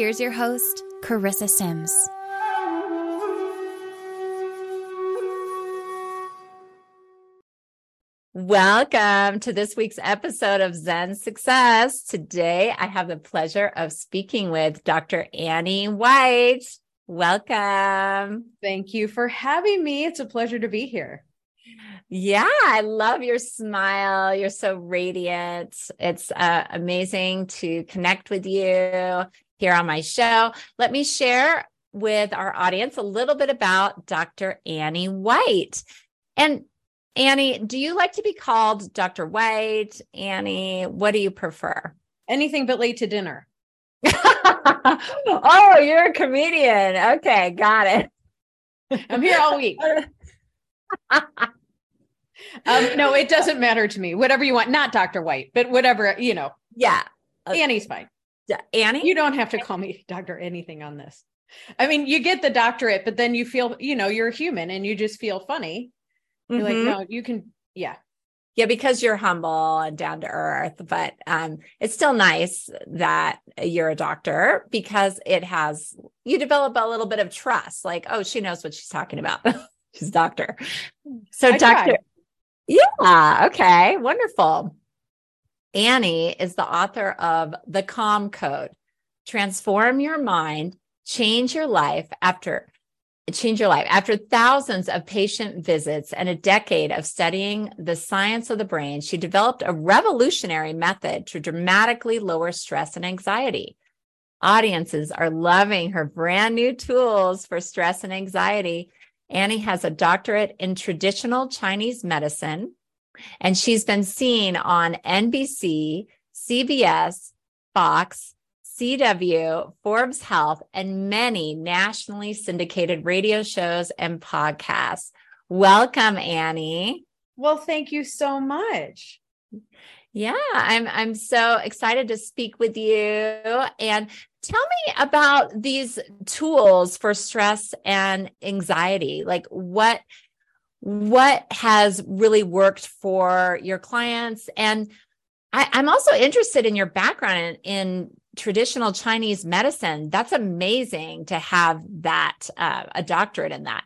Here's your host, Charissa Sims. Welcome to this week's episode of Zen Success. Today, I have the pleasure of speaking with Dr. Annie White. Welcome. Thank you for having me. It's a pleasure to be here. Yeah, I love your smile. You're so radiant. It's uh, amazing to connect with you here on my show. Let me share with our audience a little bit about Dr. Annie White. And Annie, do you like to be called Dr. White? Annie, what do you prefer? Anything but late to dinner. oh, you're a comedian. Okay, got it. I'm here all week. um, no, it doesn't matter to me. Whatever you want, not Dr. White, but whatever, you know. Yeah. Annie's fine. Annie? You don't have to call me doctor anything on this. I mean, you get the doctorate, but then you feel, you know, you're human and you just feel funny. You're mm-hmm. like, no, you can, yeah. Yeah, because you're humble and down to earth, but um, it's still nice that you're a doctor because it has you develop a little bit of trust. Like, oh, she knows what she's talking about. she's a doctor. So, I doctor, tried. yeah, okay, wonderful. Annie is the author of The Calm Code Transform Your Mind, Change Your Life After change your life. After thousands of patient visits and a decade of studying the science of the brain, she developed a revolutionary method to dramatically lower stress and anxiety. Audiences are loving her brand new tools for stress and anxiety. Annie has a doctorate in traditional Chinese medicine, and she's been seen on NBC, CBS, Fox, CW, Forbes Health, and many nationally syndicated radio shows and podcasts. Welcome, Annie. Well, thank you so much. Yeah, I'm I'm so excited to speak with you and tell me about these tools for stress and anxiety. Like what what has really worked for your clients and I, am also interested in your background in, in, traditional Chinese medicine. That's amazing to have that uh, a doctorate in that.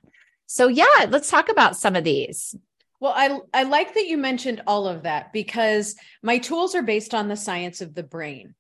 So yeah, let's talk about some of these. Well, I I like that you mentioned all of that because my tools are based on the science of the brain.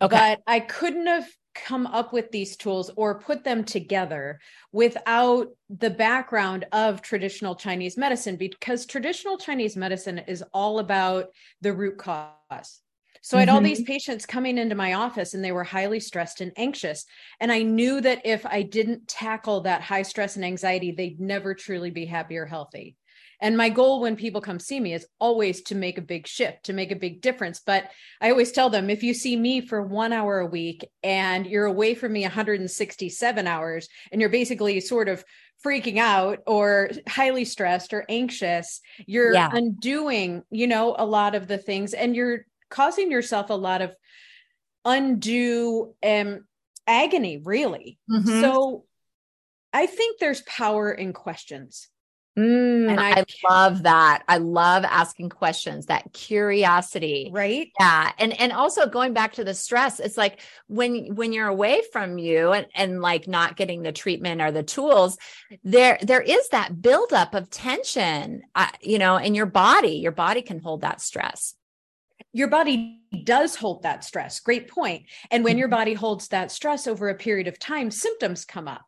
Okay. But I couldn't have come up with these tools or put them together without the background of traditional Chinese medicine because traditional Chinese medicine is all about the root cause. So I had all these mm-hmm. patients coming into my office and they were highly stressed and anxious. And I knew that if I didn't tackle that high stress and anxiety, they'd never truly be happy or healthy. And my goal when people come see me is always to make a big shift, to make a big difference. But I always tell them if you see me for one hour a week and you're away from me 167 hours and you're basically sort of freaking out or highly stressed or anxious, you're yeah. undoing, you know, a lot of the things and you're causing yourself a lot of undue um, agony, really. Mm-hmm. So I think there's power in questions. Mm, and I, I, love that. I love asking questions, that curiosity. Right. Yeah. And and also going back to the stress, it's like when when you're away from you and, and like not getting the treatment or the tools, there there is that buildup of tension, uh, you know, in your body. Your body can hold that stress. Your body does hold that stress. Great point. And when mm-hmm. your body holds that stress over a period of time, symptoms come up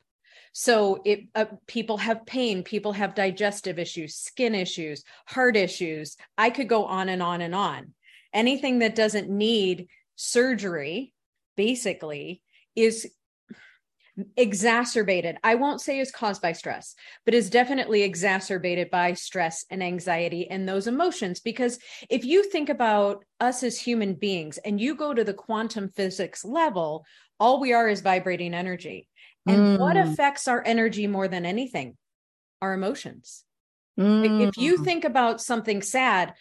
so it uh, people have pain, people have digestive issues, skin issues, heart issues. I could go on and on and on. Anything that doesn't need surgery basically is exacerbated. I won't say is caused by stress, but is definitely exacerbated by stress and anxiety and those emotions. Because if you think about us as human beings and you go to the quantum physics level, all we are is vibrating energy. And mm. what affects our energy more than anything? Our emotions. Mm. If you mm. think about something sad,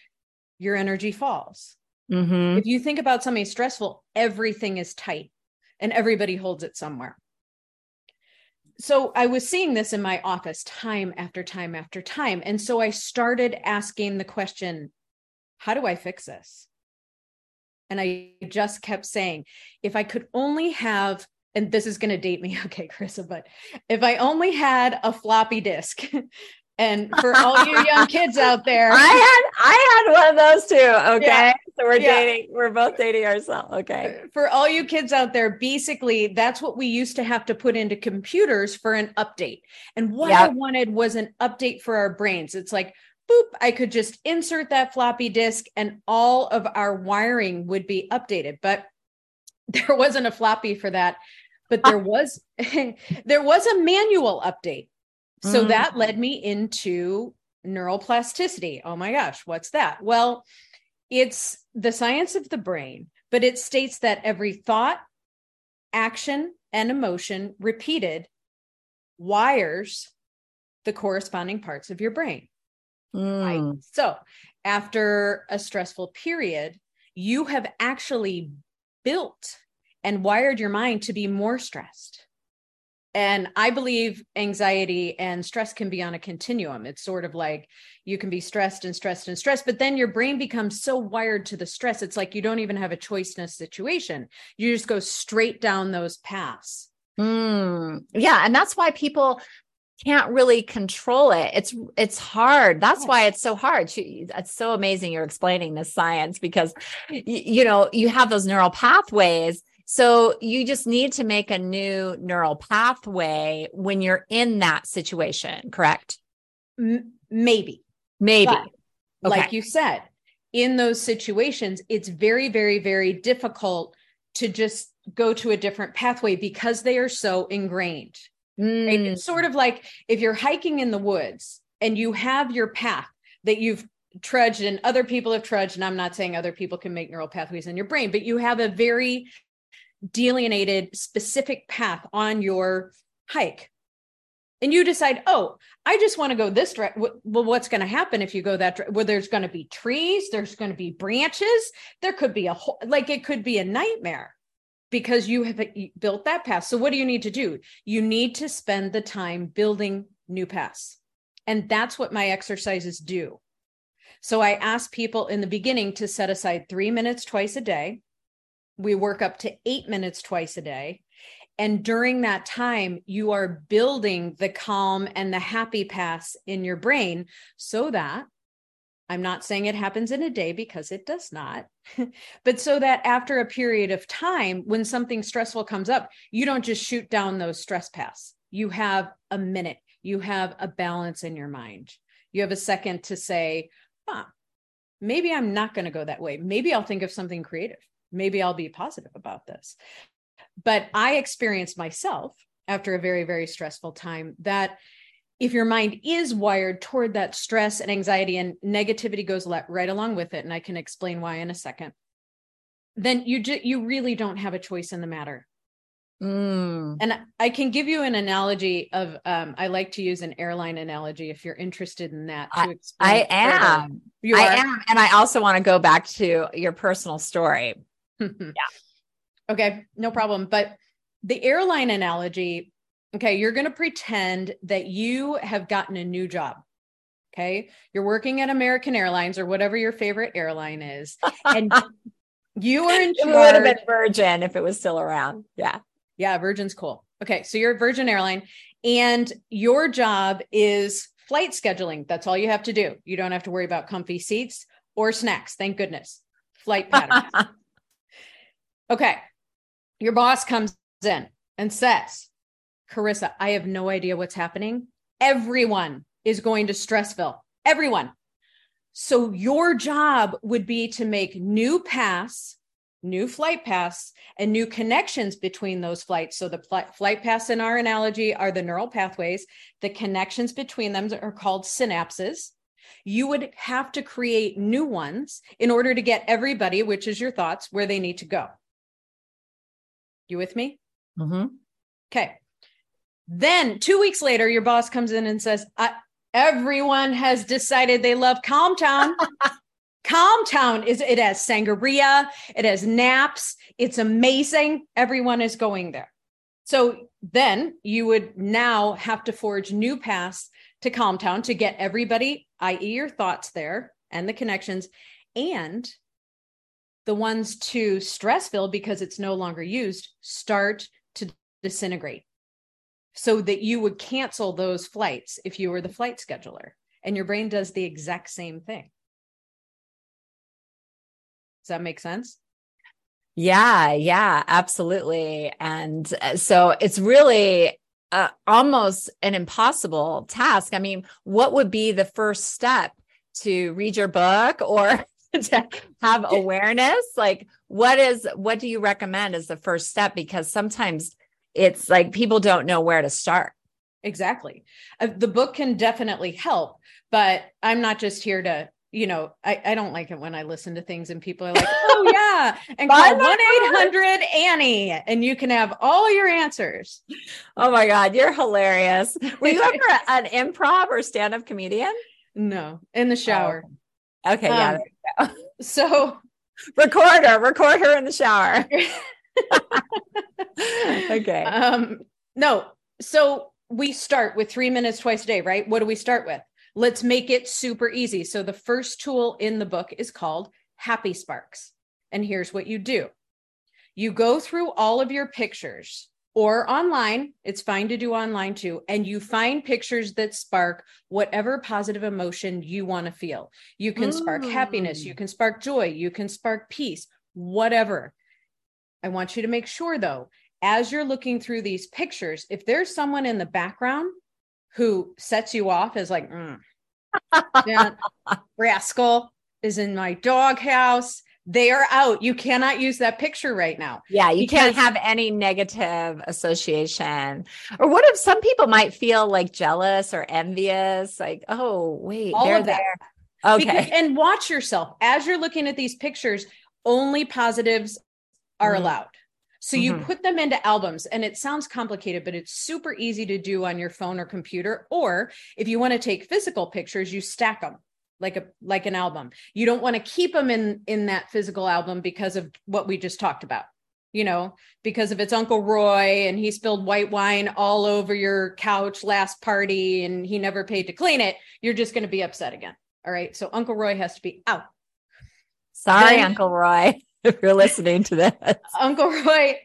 your energy falls. Mm-hmm. If you think about something stressful, everything is tight and everybody holds it somewhere. So I was seeing this in my office time after time after time. And so I started asking the question how do I fix this? And I just kept saying, if I could only have, and this is going to date me, okay, Charissa, but if I only had a floppy disk and for all you young kids out there, I had I had one of those too. Okay. Yeah. So we're yeah. dating, we're both dating ourselves. Okay. Uh, for all you kids out there, basically that's what we used to have to put into computers for an update. And what yep. I wanted was an update for our brains. It's like, boop, I could just insert that floppy disk and all of our wiring would be updated. But there wasn't a floppy for that. But there was there was a manual update so mm. that led me into neuroplasticity. Oh my gosh, what's that? Well, it's the science of the brain, but it states that every thought, action, and emotion repeated wires the corresponding parts of your brain. Mm. Right. So, after a stressful period, you have actually built and wired your mind to be more stressed. And I believe anxiety and stress can be on a continuum. It's sort of like you can be stressed and stressed and stressed, but then your brain becomes so wired to the stress. It's like you don't even have a choice in a situation. You just go straight down those paths. Mm, yeah. And that's why people can't really control it. It's it's hard. That's yes. why it's so hard. It's so amazing you're explaining this science because you know, you have those neural pathways so you just need to make a new neural pathway when you're in that situation, correct? M- maybe. Maybe. But, okay. Like you said, in those situations, it's very, very, very difficult to just go to a different pathway because they are so ingrained. Mm. Right? It's sort of like if you're hiking in the woods and you have your path that you've trudged and other people have trudged and i'm not saying other people can make neural pathways in your brain but you have a very delineated specific path on your hike. And you decide oh i just want to go this direction well what's going to happen if you go that direction well there's going to be trees there's going to be branches there could be a whole like it could be a nightmare because you have built that path. So what do you need to do? You need to spend the time building new paths. And that's what my exercises do. So i ask people in the beginning to set aside three minutes twice a day we work up to eight minutes twice a day. And during that time, you are building the calm and the happy paths in your brain so that I'm not saying it happens in a day because it does not, but so that after a period of time, when something stressful comes up, you don't just shoot down those stress paths. You have a minute, you have a balance in your mind. You have a second to say, huh, maybe I'm not going to go that way. Maybe I'll think of something creative maybe I'll be positive about this. But I experienced myself after a very, very stressful time that if your mind is wired toward that stress and anxiety and negativity goes right along with it, and I can explain why in a second, then you ju- you really don't have a choice in the matter. Mm. And I can give you an analogy of um, I like to use an airline analogy if you're interested in that. I, I am. You I am, and I also want to go back to your personal story yeah. Okay, no problem. But the airline analogy, okay, you're going to pretend that you have gotten a new job. Okay. You're working at American Airlines or whatever your favorite airline is. And you are in charge. It would have been Virgin if it was still around. Yeah. Yeah. Virgin's cool. Okay. So you're Virgin Airline and your job is flight scheduling. That's all you have to do. You don't have to worry about comfy seats or snacks. Thank goodness. Flight patterns. Okay. Your boss comes in and says, Charissa, I have no idea what's happening. Everyone is going to Stressville. Everyone. So your job would be to make new paths new flight paths and new connections between those flights. So the pl- flight paths in our analogy are the neural pathways. The connections between them are called synapses. You would have to create new ones in order to get everybody, which is your thoughts, where they need to go. You with me? Mm-hmm. Okay. Then two weeks later, your boss comes in and says, Everyone has decided they love Calm Town. Calm Town is it has sangria, it has naps, it's amazing. Everyone is going there. So then you would now have to forge new paths to Calm Town to get everybody, i.e., your thoughts there and the connections, and the ones to Stressville because it's no longer used start to disintegrate so that you would cancel those flights if you were the flight scheduler. And your brain does the exact same thing. Does that make sense? Yeah, yeah, absolutely. And uh, so it's really uh, almost an impossible task. I mean, what would be the first step to read your book or to have awareness? Like, what is, what do you recommend as the first step? Because sometimes it's like people don't know where to start. Exactly. Uh, the book can definitely help, but I'm not just here to you know, I, I don't like it when I listen to things and people are like, oh yeah, and call 1-800 Annie and you can have all your answers. Oh my God, you're hilarious. Were you ever an improv or stand-up comedian? No, in the oh, shower. Oh. Okay, yeah. Um, so record her, record her in the shower. okay. Um, no, so we start with three minutes twice a day, right? What do we start with? Let's make it super easy. So the first tool in the book is called Happy Sparks. And here's what you do you go through all of your pictures or online, it's fine to do online too, and you find pictures that spark whatever positive emotion you want to feel. You can mm. spark happiness, you mm. can spark joy, you can spark peace, whatever. I want you to make sure though, as you're looking through these pictures, if there's someone in the background who sets you off as like, mm, rascal is in my doghouse. They are out. You cannot use that picture right now. Yeah, you can't have any negative association. Or what if some people might feel like jealous or envious? Like, oh, wait, all they're there. Okay. Because, and watch yourself as you're looking at these pictures, only positives are mm-hmm. allowed. So you mm-hmm. put them into albums and it sounds complicated, but it's super easy to do on your phone or computer. Or if you want to take physical pictures, you stack them like a like an album. You don't want to keep them in in that physical album because of what we just talked about. You know, because if it's Uncle Roy and he spilled white wine all over your couch last party and he never paid to clean it, you're just going to be upset again. All right. So Uncle Roy has to be out. Sorry, then, Uncle Roy. if you're listening to this. Uncle Roy,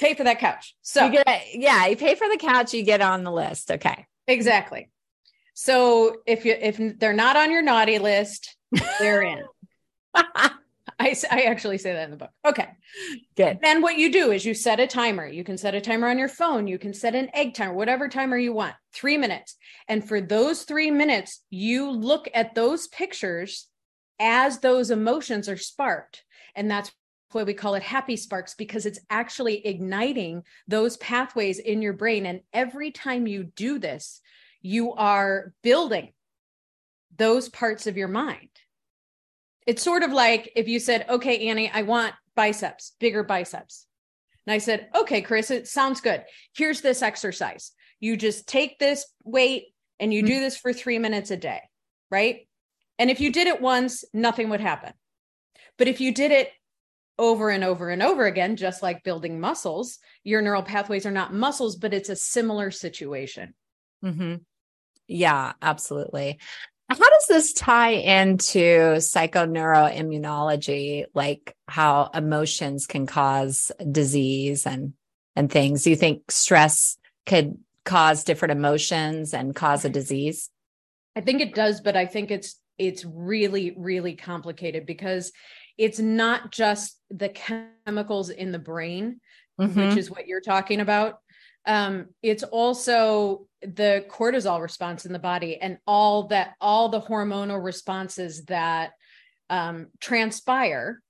pay for that couch. So you get, yeah, you pay for the couch, you get on the list. Okay. Exactly. So if you if they're not on your naughty list, they're in. I, I actually say that in the book. Okay. Good. Then what you do is you set a timer. You can set a timer on your phone. You can set an egg timer, whatever timer you want, three minutes. And for those three minutes, you look at those pictures as those emotions are sparked. And that's why we call it happy sparks because it's actually igniting those pathways in your brain. And every time you do this, you are building those parts of your mind. It's sort of like if you said, okay, Annie, I want biceps, bigger biceps. And I said, okay, Chris, it sounds good. Here's this exercise. You just take this weight and you do mm-hmm. this for three minutes a day, right? And if you did it once, nothing would happen. But if you did it over and over and over again, just like building muscles, your neural pathways are not muscles, but it's a similar situation. Mm-hmm. Yeah, absolutely. How does this tie into psychoneuroimmunology, like how emotions can cause disease and and things? Do you think stress could cause different emotions and cause a disease? I think it does, but I think it's it's really really complicated because it's not just the chemicals in the brain mm-hmm. which is what you're talking about um, it's also the cortisol response in the body and all that all the hormonal responses that um, transpire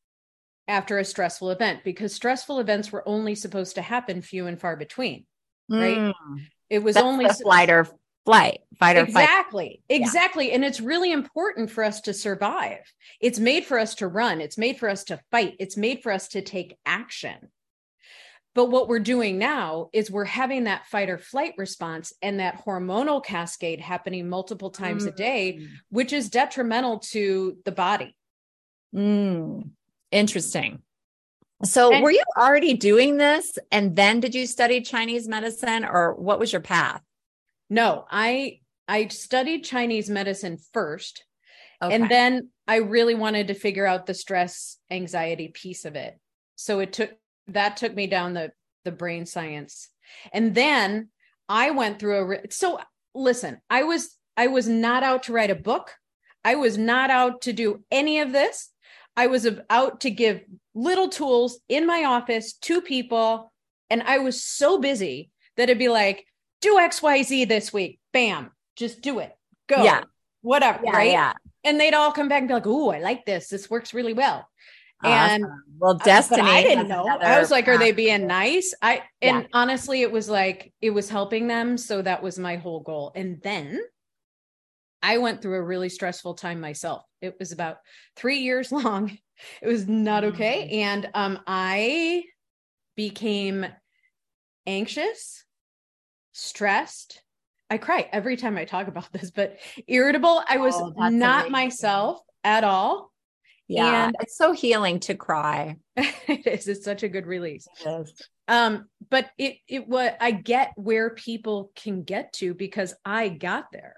after a stressful event because stressful events were only supposed to happen few and far between. Right. Mm. It was That's only the flight or flight, fight or fight. exactly exactly and it's really important for us to survive it's made for us to run it's made for us to fight it's made for us to take action but what we're doing now is we're having that fight or flight response and that hormonal cascade happening multiple times a day Mm. which is detrimental to the body Mm. Interesting. So, And- were you already doing this and then did you study Chinese medicine or what was your path? no i i studied chinese medicine first Okay. And then I really wanted to figure out the stress anxiety piece of it. So it took that took me down the the brain science. And then I went through a re- so listen, I was I was not out to write a book. I was not out to do any of this. I was out to give little tools in my office to people and I was so busy that it'd be like do XYZ this week. Bam, just do it. Go. Yeah. Whatever, yeah, right? yeah. and they'd all come back and be like, "Ooh, I like this. This works really well." And Awesome. well, uh, destiny. but I didn't know. I was like, "Are they being nice?" I and Yeah. honestly, it was like it was helping them, so that was my whole goal. And then I went through a really stressful time myself. It was about three years long. It was not okay, Mm. and um, I became anxious, stressed. I cry every time I talk about this, but irritable. I was Oh, not amazing. myself at all. Yeah, and- it's so healing to cry. it is. It's such a good release. Um, but it it what I get where people can get to because I got there.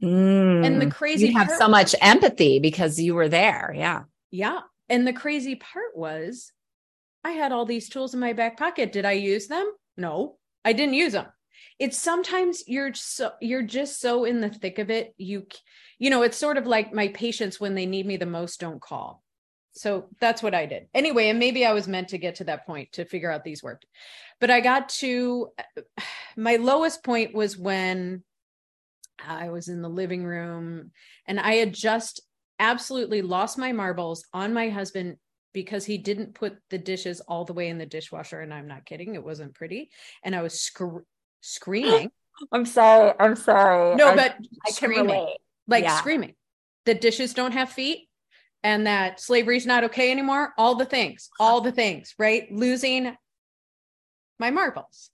And the Mm. crazy you have so much empathy because you were there. Yeah. Yeah. And the crazy part was I had all these tools in my back pocket. Did I use them? No, I didn't use them. It's sometimes you're so you're just so in the thick of it. You you know, it's sort of like my patients when they need me the most don't call. So that's what I did. Anyway, and maybe I was meant to get to that point to figure out these worked. But I got to my lowest point was when I was in the living room and I had just absolutely lost my marbles on my husband because he didn't put the dishes all the way in the dishwasher. And I'm not kidding, it wasn't pretty. And I was scr- screaming. I'm sorry. I'm sorry. no, I- but I screaming, like Yeah. screaming. The dishes don't have feet and that slavery's not okay anymore. All the things, all the things, right? Losing my marbles.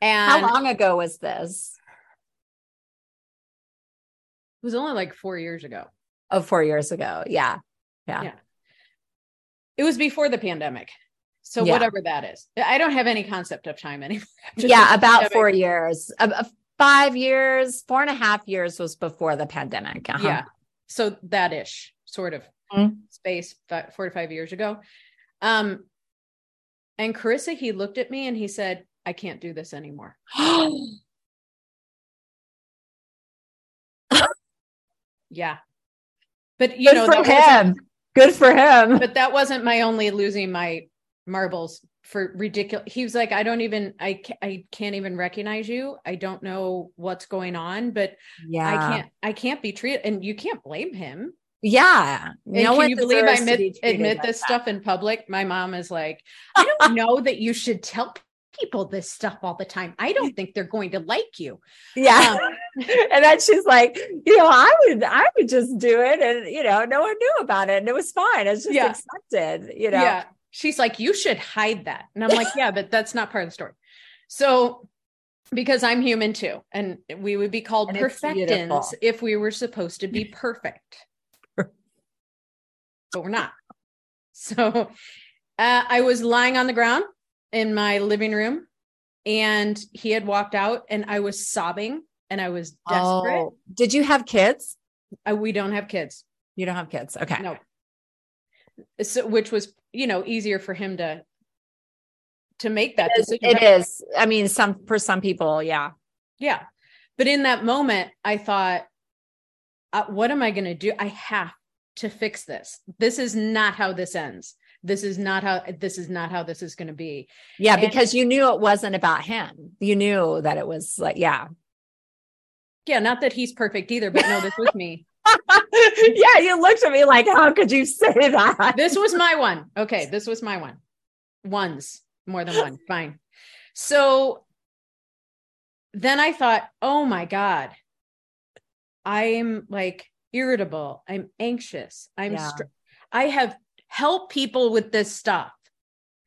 And How long ago was this? it was only like four years ago. Oh, four years ago. Yeah. Yeah. Yeah. It was before the pandemic. So Yeah. whatever that is. I don't have any concept of time anymore. Yeah, about four years. Uh, five years, four and a half years was before the pandemic. Uh-huh. Yeah. So that ish sort of Mhm. space four to five years ago. Um, and Charissa, he looked at me and he said, I can't do this anymore. Yeah. But you Good know, for him. Good for him. but that wasn't my only losing my marbles for ridiculous. He was like, I don't even, I, ca- I can't even recognize you. I don't know what's going on, but yeah. I can't, I can't be treated. And you can't blame him. Yeah. And no can one you believe I deserves to be admit, admit like this that. stuff in public? My mom is like, I don't know that you should tell people this stuff all the time. I don't think they're going to like you. Yeah. Um, and then she's like, you know, I would, I would just do it, and you know, no one knew about it, and it was fine. It's just Yeah. accepted. You know. Yeah. She's like, you should hide that. And I'm like, yeah, but that's not part of the story. So, because I'm human too, and we would be called And perfectins if we were supposed to be perfect, but we're not. So, uh, I was lying on the ground in my living room, and he had walked out, and I was sobbing, and I was desperate. Oh, did you have kids? Uh, we don't have kids. You don't have kids. Okay. No. So, which was, you know, easier for him to to make that It is- decision. it is. I mean, some for some people, yeah. Yeah. But in that moment, I thought, uh, what am I going to do? I have to fix this. This is not how this ends. This is not how this is not how this is going to be. Yeah, And- because you knew it wasn't about him. You knew that it was like, yeah. Yeah, not that he's perfect either, but no, this was me. yeah, you looked at me like, how could you say that? This was my one. Okay, this was my one. Ones, more than one. Fine. So then I thought, oh my God, I'm like irritable. I'm anxious. I'm, yeah. str- I have helped people with this stuff.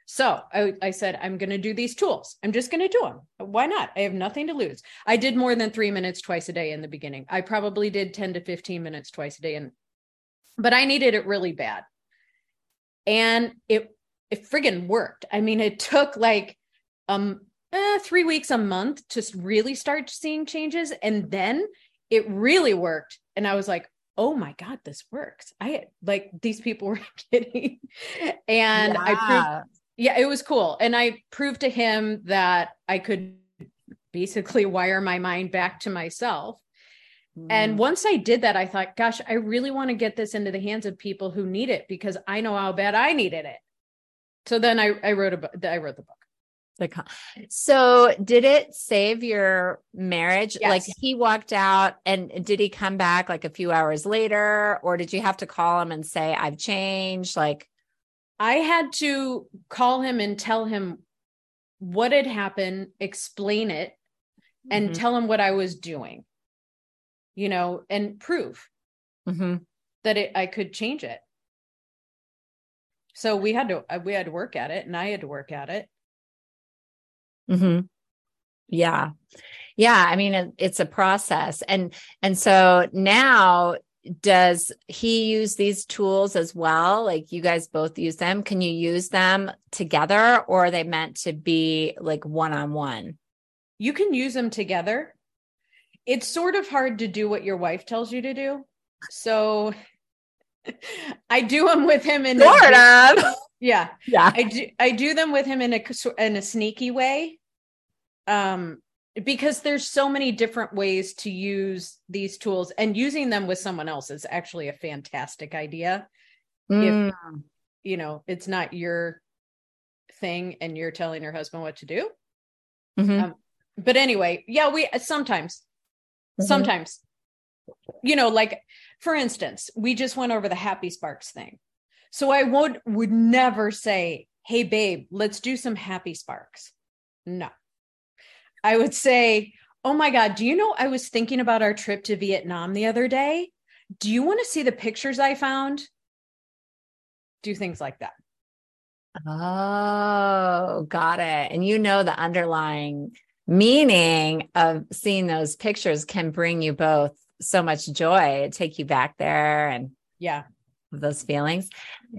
So I, I said, I'm going to do these tools. I'm just going to do them. Why not? I have nothing to lose. I did more than three minutes twice a day in the beginning. I probably did 10 to 15 minutes twice a day. And, but I needed it really bad. And it, it friggin' worked. I mean, it took like, um, eh, three weeks a month to really start seeing changes. And then it really worked. And I was like, oh my God, this works. I like these people were kidding. and yeah. I proved yeah, it was cool. And I proved to him that I could basically wire my mind back to myself. Mm. And once I did that, I thought, gosh, I really want to get this into the hands of people who need it because I know how bad I needed it. So then I, I wrote a I wrote the book. So did it save your marriage? Yes. Like he walked out and did he come back like a few hours later or did you have to call him and say I've changed like I had to call him and tell him what had happened, explain it, and mm-hmm. tell him what I was doing, you know, and prove mm-hmm. that it, I could change it. So we had to uh, we had to work at it, and I had to work at it. Hmm. Yeah, yeah. I mean, it, it's a process, and and so now does he use these tools as well? Like you guys both use them. Can you use them together or are they meant to be like one on one? You can use them together. It's sort of hard to do what your wife tells you to do. So I do them with him in sort a, of. Yeah. Yeah. I do I do them with him in a in a sneaky way. Um because there's so many different ways to use these tools and using them with someone else is actually a fantastic idea mm. if you know it's not your thing and you're telling your husband what to do mm-hmm. um, but anyway yeah we sometimes mm-hmm. sometimes you know like for instance we just went over the happy sparks thing so i would would never say hey babe let's do some happy sparks no I would say, Oh my God, do you know I was thinking about our trip to Vietnam the other day? Do you want to see the pictures I found? Do things like that. Oh, got it. And you know, the underlying meaning of seeing those pictures can bring you both so much joy, take you back there and yeah, those feelings.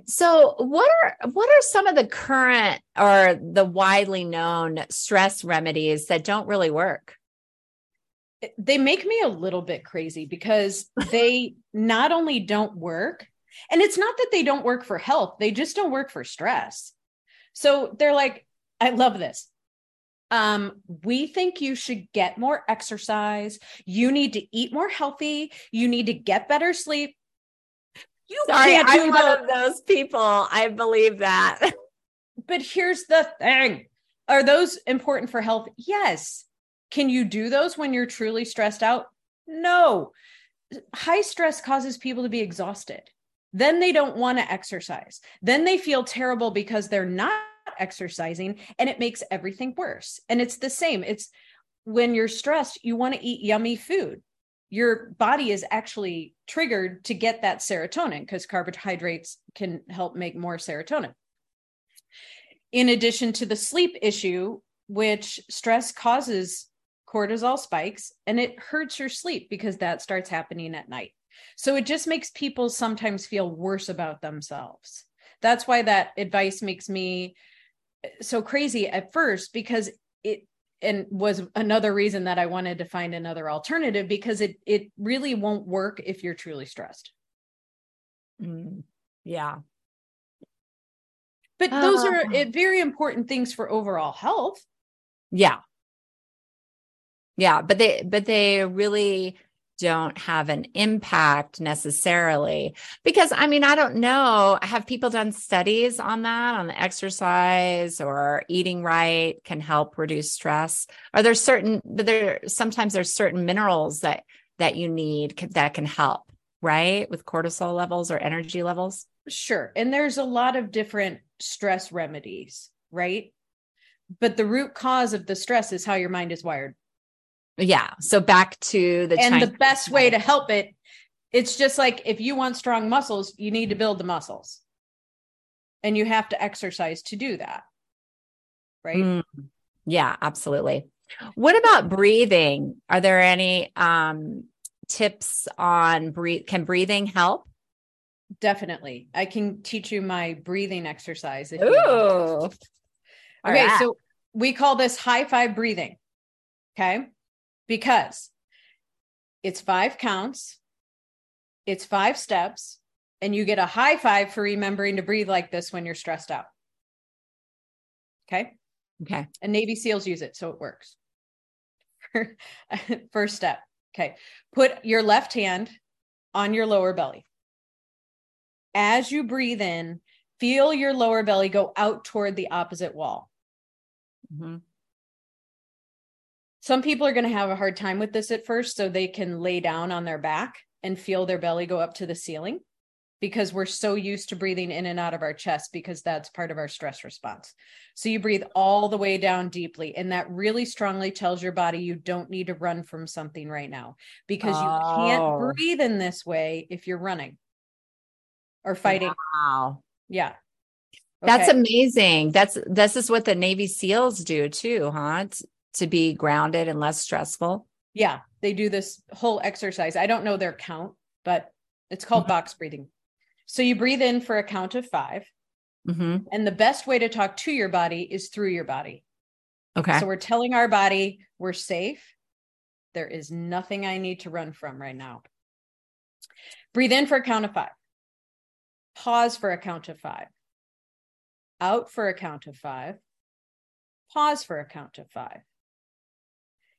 So what are what are some of the current or the widely known stress remedies that don't really work? They make me a little bit crazy because they not only don't work, and it's not that they don't work for health, they just don't work for stress. So they're like, I love this. Um, we think you should get more exercise. You need to eat more healthy. You need to get better sleep. You Sorry, can't I'm one of those people. I believe that. But here's the thing. Are those important for health? Yes. Can you do those when you're truly stressed out? No. High stress causes people to be exhausted. Then they don't want to exercise. Then they feel terrible because they're not exercising and it makes everything worse. And it's the same. It's when you're stressed, you want to eat yummy food your body is actually triggered to get that serotonin because carbohydrates can help make more serotonin. In addition to the sleep issue, which stress causes cortisol spikes and it hurts your sleep because that starts happening at night. So it just makes people sometimes feel worse about themselves. That's why that advice makes me eh, so crazy at first because it and was another reason that I wanted to find another alternative because it it really won't work if you're truly stressed. Mm, yeah. But uh, those are uh, very important things for overall health. Yeah. Yeah, but they but they really don't have an impact necessarily because i mean i don't know have people done studies on that on the exercise or eating right can help reduce stress are there certain but there sometimes there's certain minerals that that you need that can help right? With cortisol levels or energy levels. Sure. And there's a lot of different stress remedies, right? But the root cause of the stress is how your mind is wired. Yeah. So back to the and Chinese the best way to help it, it's just like if you want strong muscles, you need to build the muscles. And you have to exercise to do that. Right? Mm, yeah, absolutely. What about breathing? Are there any um tips on breathe can breathing help? Definitely. I can teach you my breathing exercise. If Ooh. okay, right. so we call this high five breathing. Okay. Because it's five counts, it's five steps, and you get a high five for remembering to breathe like this when you're stressed out. Okay. Okay. And Navy SEALs use it, so it works. First step. Okay. Put your left hand on your lower belly. As you breathe in, feel your lower belly go out toward the opposite wall. Mm-hmm. Some people are going to have a hard time with this at first, so they can lay down on their back and feel their belly go up to the ceiling because we're so used to breathing in and out of our chest because that's part of our stress response. So you breathe all the way down deeply and that really strongly tells your body you don't need to run from something right now because oh. you can't oh. breathe in this way if you're running or fighting. Wow. Yeah. Okay. That's amazing. That's this is what the Navy SEALs do too, huh? T- to be grounded and less stressful. Yeah, they do this whole exercise. I don't know their count, but it's called mm-hmm. box breathing. So you breathe in for a count of 5 mm-hmm. And the best way to talk to your body is through your body. Okay. So we're telling our body we're safe. There is nothing I need to run from right now. Breathe in for a count of five. Pause for a count of five. Out for a count of five. Pause for a count of five.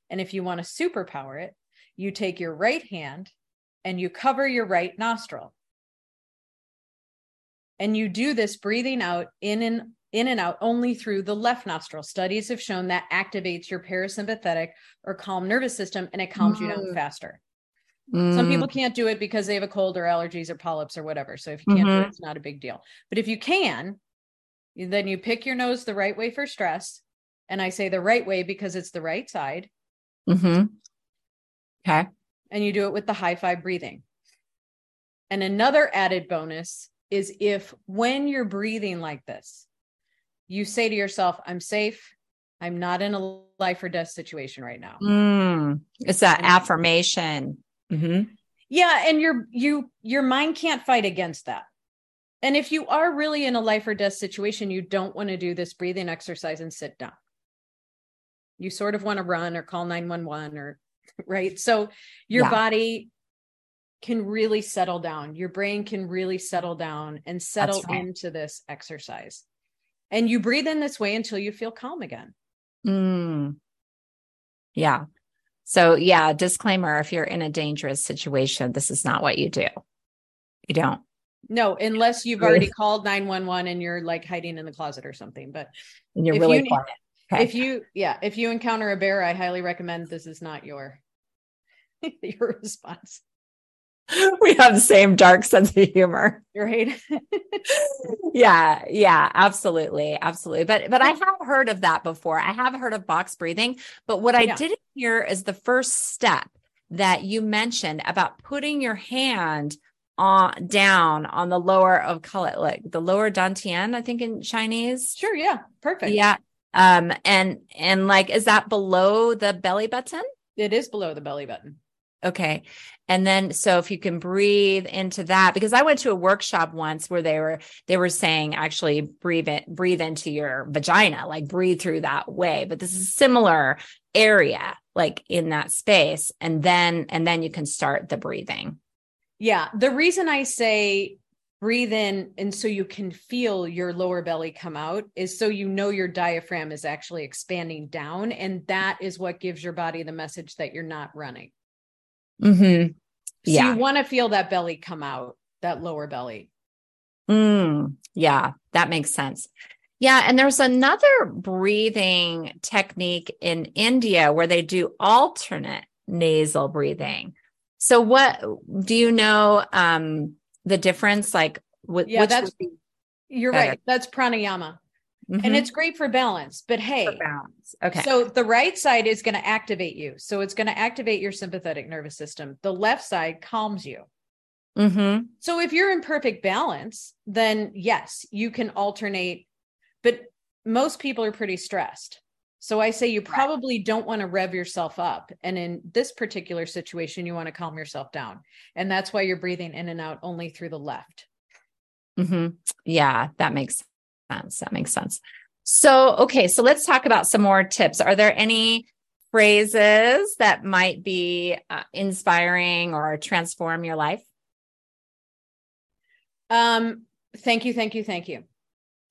And if you want to superpower it, you take your right hand and you cover your right nostril. And you do this breathing out in and in and out only through the left nostril. Studies have shown that activates your parasympathetic or calm nervous system and it calms mm. you down mm. faster. Mm. Some people can't do it because they have a cold or allergies or polyps or whatever. So if you can't mm-hmm. do it, it's not a big deal. But if you can, then you pick your nose the right way for stress. And I say the right way because it's the right side. Mm-hmm. Okay. And you do it with the high five breathing. And another added bonus is if when you're breathing like this, you say to yourself, I'm safe. I'm not in a life or death situation right now. Mm, it's that and, affirmation. Mm-hmm. Yeah. And your you your mind can't fight against that. And if you are really in a life or death situation, you don't want to do this breathing exercise and sit down. You sort of want to run or call 911 or right. So your yeah. body can really settle down. Your brain can really settle down and settle right. into this exercise. And you breathe in this way until you feel calm again. Mm. Yeah. So, yeah, disclaimer if you're in a dangerous situation, this is not what you do. You don't. No, unless you've already called 911 and you're like hiding in the closet or something. But and you're really you, quiet. Okay. If you, yeah, if you encounter a bear, I highly recommend this is not your your response. we have the same dark sense of humor. Right. yeah, yeah, absolutely. Absolutely. But but I have heard of that before. I have heard of box breathing, but what I yeah. didn't hear is the first step that you mentioned about putting your hand on down on the lower of call it like the lower dantian, I think in Chinese. Sure, yeah. Perfect. Yeah. Um and and like is that below the belly button? It is below the belly button. Okay. And then so if you can breathe into that because I went to a workshop once where they were they were saying actually breathe it breathe into your vagina like breathe through that way but this is a similar area like in that space and then and then you can start the breathing. Yeah, the reason I say breathe in and so you can feel your lower belly come out is so you know your diaphragm is actually expanding down and that is what gives your body the message that you're not running. Mm-hmm. Yeah. So you want to feel that belly come out, that lower belly. Mm, yeah, that makes sense. Yeah. And there's another breathing technique in India where they do alternate nasal breathing. So what do you know um the difference like what yeah, that's you're better? right. That's pranayama. Mm-hmm. And it's great for balance. But hey, balance. okay. So the right side is going to activate you. So it's going to activate your sympathetic nervous system. The left side calms you. Mm-hmm. So if you're in perfect balance, then yes, you can alternate. But most people are pretty stressed. So I say you probably right. don't want to rev yourself up. And in this particular situation, you want to calm yourself down. And that's why you're breathing in and out only through the left. Mm-hmm. Yeah, that makes sense. That makes sense. So, okay, so let's talk about some more tips. Are there any phrases that might be uh, inspiring or transform your life? Um, thank you, thank you, thank you.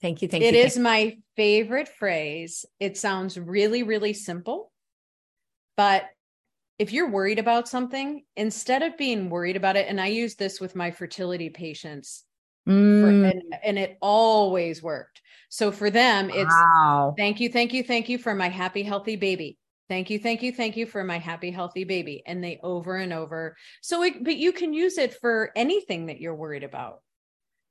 Thank you, thank it you. It is my favorite phrase. It sounds really, really simple, but if you're worried about something, instead of being worried about it, and I use this with my fertility patients, Mm. For, and, and, it always worked. So for them, it's wow. thank you, thank you, thank you for my happy, healthy baby. Thank you, thank you, thank you for my happy, healthy baby. And they over and over. So, it, but you can use it for anything that you're worried about.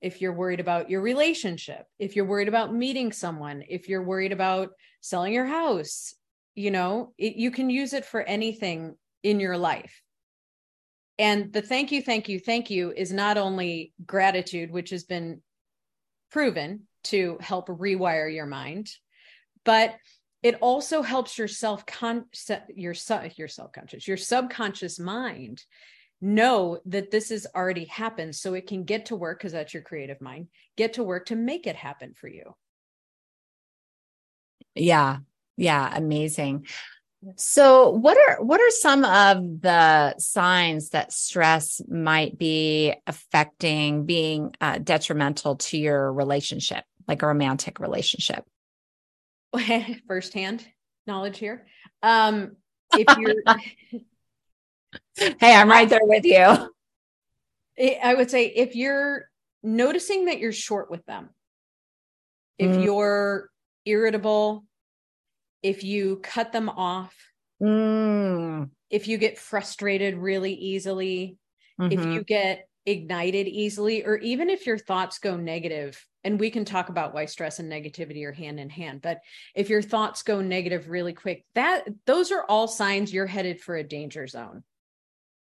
If you're worried about your relationship, if you're worried about meeting someone, if you're worried about selling your house, you know, it, you can use it for anything in your life. And the thank you, thank you, thank you is not only gratitude, which has been proven to help rewire your mind, but it also helps your self con your your self conscious your subconscious mind know that this has already happened so it can get to work because that's your creative mind get to work to make it happen for you yeah yeah amazing so what are what are some of the signs that stress might be affecting being uh, detrimental to your relationship, like a romantic relationship? Firsthand knowledge here. Um, if you're Hey, I'm right there with you. I would say if you're noticing that you're short with them, if mm. you're irritable, if you cut them off, mm. if you get frustrated really easily, mm-hmm. if you get ignited easily, or even if your thoughts go negative, and we can talk about why stress and negativity are hand in hand, but if your thoughts go negative really quick, that those are all signs you're headed for a danger zone.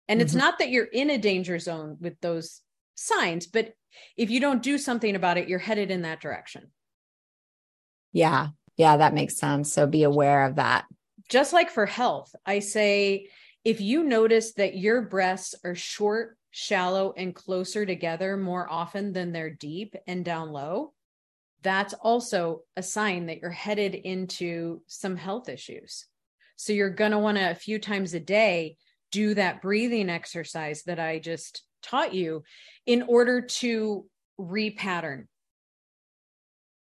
And mm-hmm. it's not that you're in a danger zone with those signs, but if you don't do something about it, you're headed in that direction. Yeah. Yeah, that makes sense. So be aware of that. Just like for health, I say if you notice that your breasts are short, shallow, and closer together more often than they're deep and down low, that's also a sign that you're headed into some health issues. So you're going to want to, a few times a day, do that breathing exercise that I just taught you in order to repattern.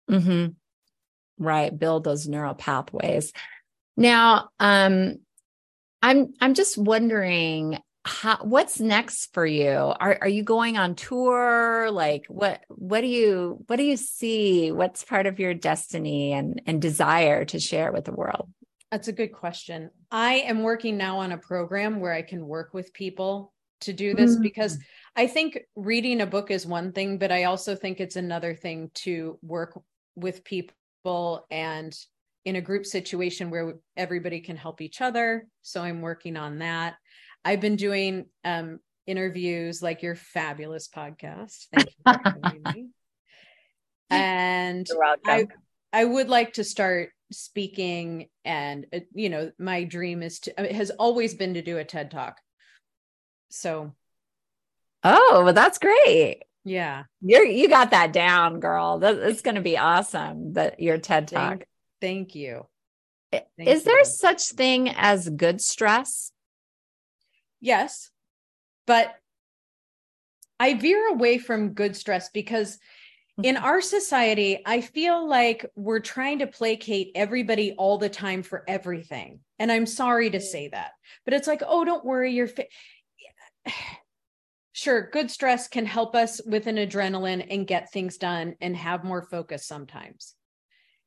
Mm-hmm. Right. Build those neural pathways. Now um i'm i'm just wondering how, what's next for you? Are are you going on tour? Like what what do you what do you see? What's part of your destiny and and desire to share with the world that's a good question i am working now on a program where i can work with people to do this mm-hmm. because i think reading a book is one thing but i also think it's another thing to work with people people and in a group situation where everybody can help each other. So I'm working on that. I've been doing um, interviews like your fabulous podcast. Thank you for having me. And I, I would like to start speaking and uh, you know my dream is to it has always been to do a ted talk so oh well that's great yeah. You're you got that down, girl. That, it's going to be awesome that your TED Talk. Thank, thank you. Thank is you. there such thing as good stress? Yes. But I veer away from good stress because in mm-hmm. our society, I feel like we're trying to placate everybody all the time for everything. And I'm sorry to say that, but it's like, oh, don't worry, you're fit sure, good stress can help us with an adrenaline and get things done and have more focus sometimes.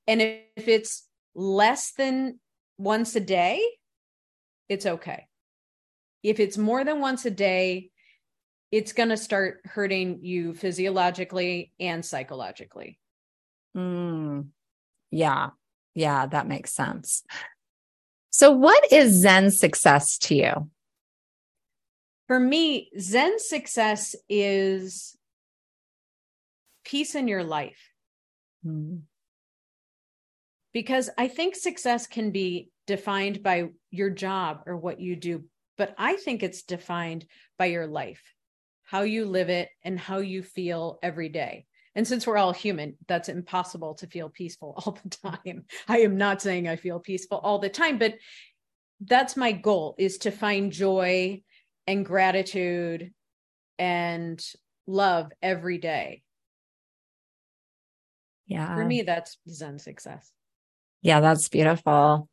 And if it's less than once a day, it's okay. if it's more than once a day, it's going to start hurting you physiologically and psychologically. Mm, yeah. Yeah, that makes sense. So, what is Zen success to you? For me, Zen success is peace in your life. Mm. Because I think success can be defined by your job or what you do, but I think it's defined by your life, how you live it, and how you feel every day. And since we're all human, that's impossible to feel peaceful all the time. I am not saying I feel peaceful all the time, but that's my goal is to find joy and gratitude and love every day. Yeah. For me, that's Zen success. Yeah, that's beautiful.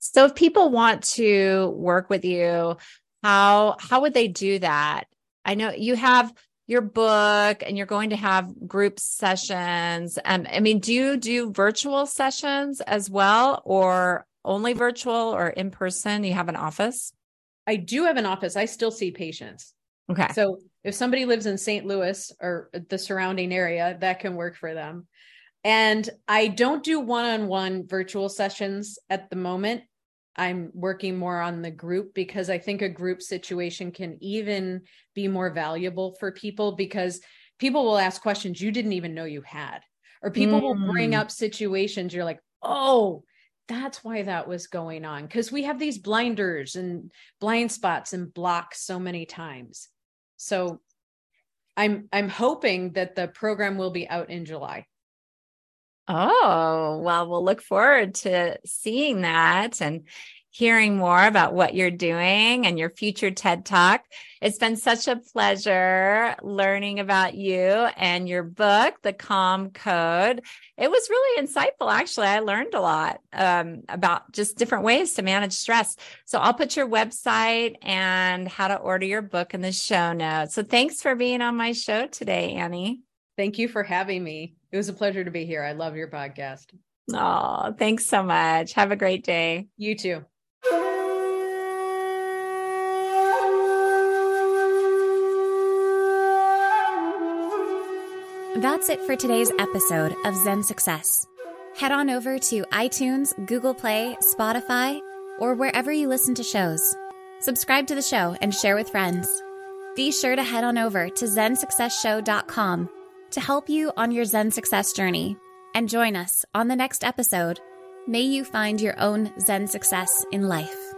So if people want to work with you, how how would they do that? I know you have your book and you're going to have group sessions. Um, I mean, do you do virtual sessions as well or only virtual or in person? You have an office? I do have an office. I still see patients. Okay. So if somebody lives in St. Louis or the surrounding area, that can work for them. And I don't do one on one virtual sessions at the moment. I'm working more on the group because I think a group situation can even be more valuable for people because people will ask questions you didn't even know you had, or people mm. will bring mm. up situations you're like, oh, that's why that was going on. Because we have these blinders and blind spots and blocks so many times. So I'm I'm hoping that the program will be out in July. Oh, well, we'll look forward to seeing that and hearing more about what you're doing and your future TED Talk. It's been such a pleasure learning about you and your book, The Calm Code. It was really insightful, actually. I learned a lot um, about just different ways to manage stress. So I'll put your website and how to order your book in the show notes. So thanks for being on my show today, Annie. Thank you for having me. It was a pleasure to be here. I love your podcast. Oh, thanks so much. Have a great day. You too. That's it for today's episode of Zen Success. Head on over to iTunes, Google Play, Spotify, or wherever you listen to shows. Subscribe to the show and share with friends. Be sure to head on over to zensuccessshow.com to help you on your Zen success journey and join us on the next episode. May you find your own Zen success in life.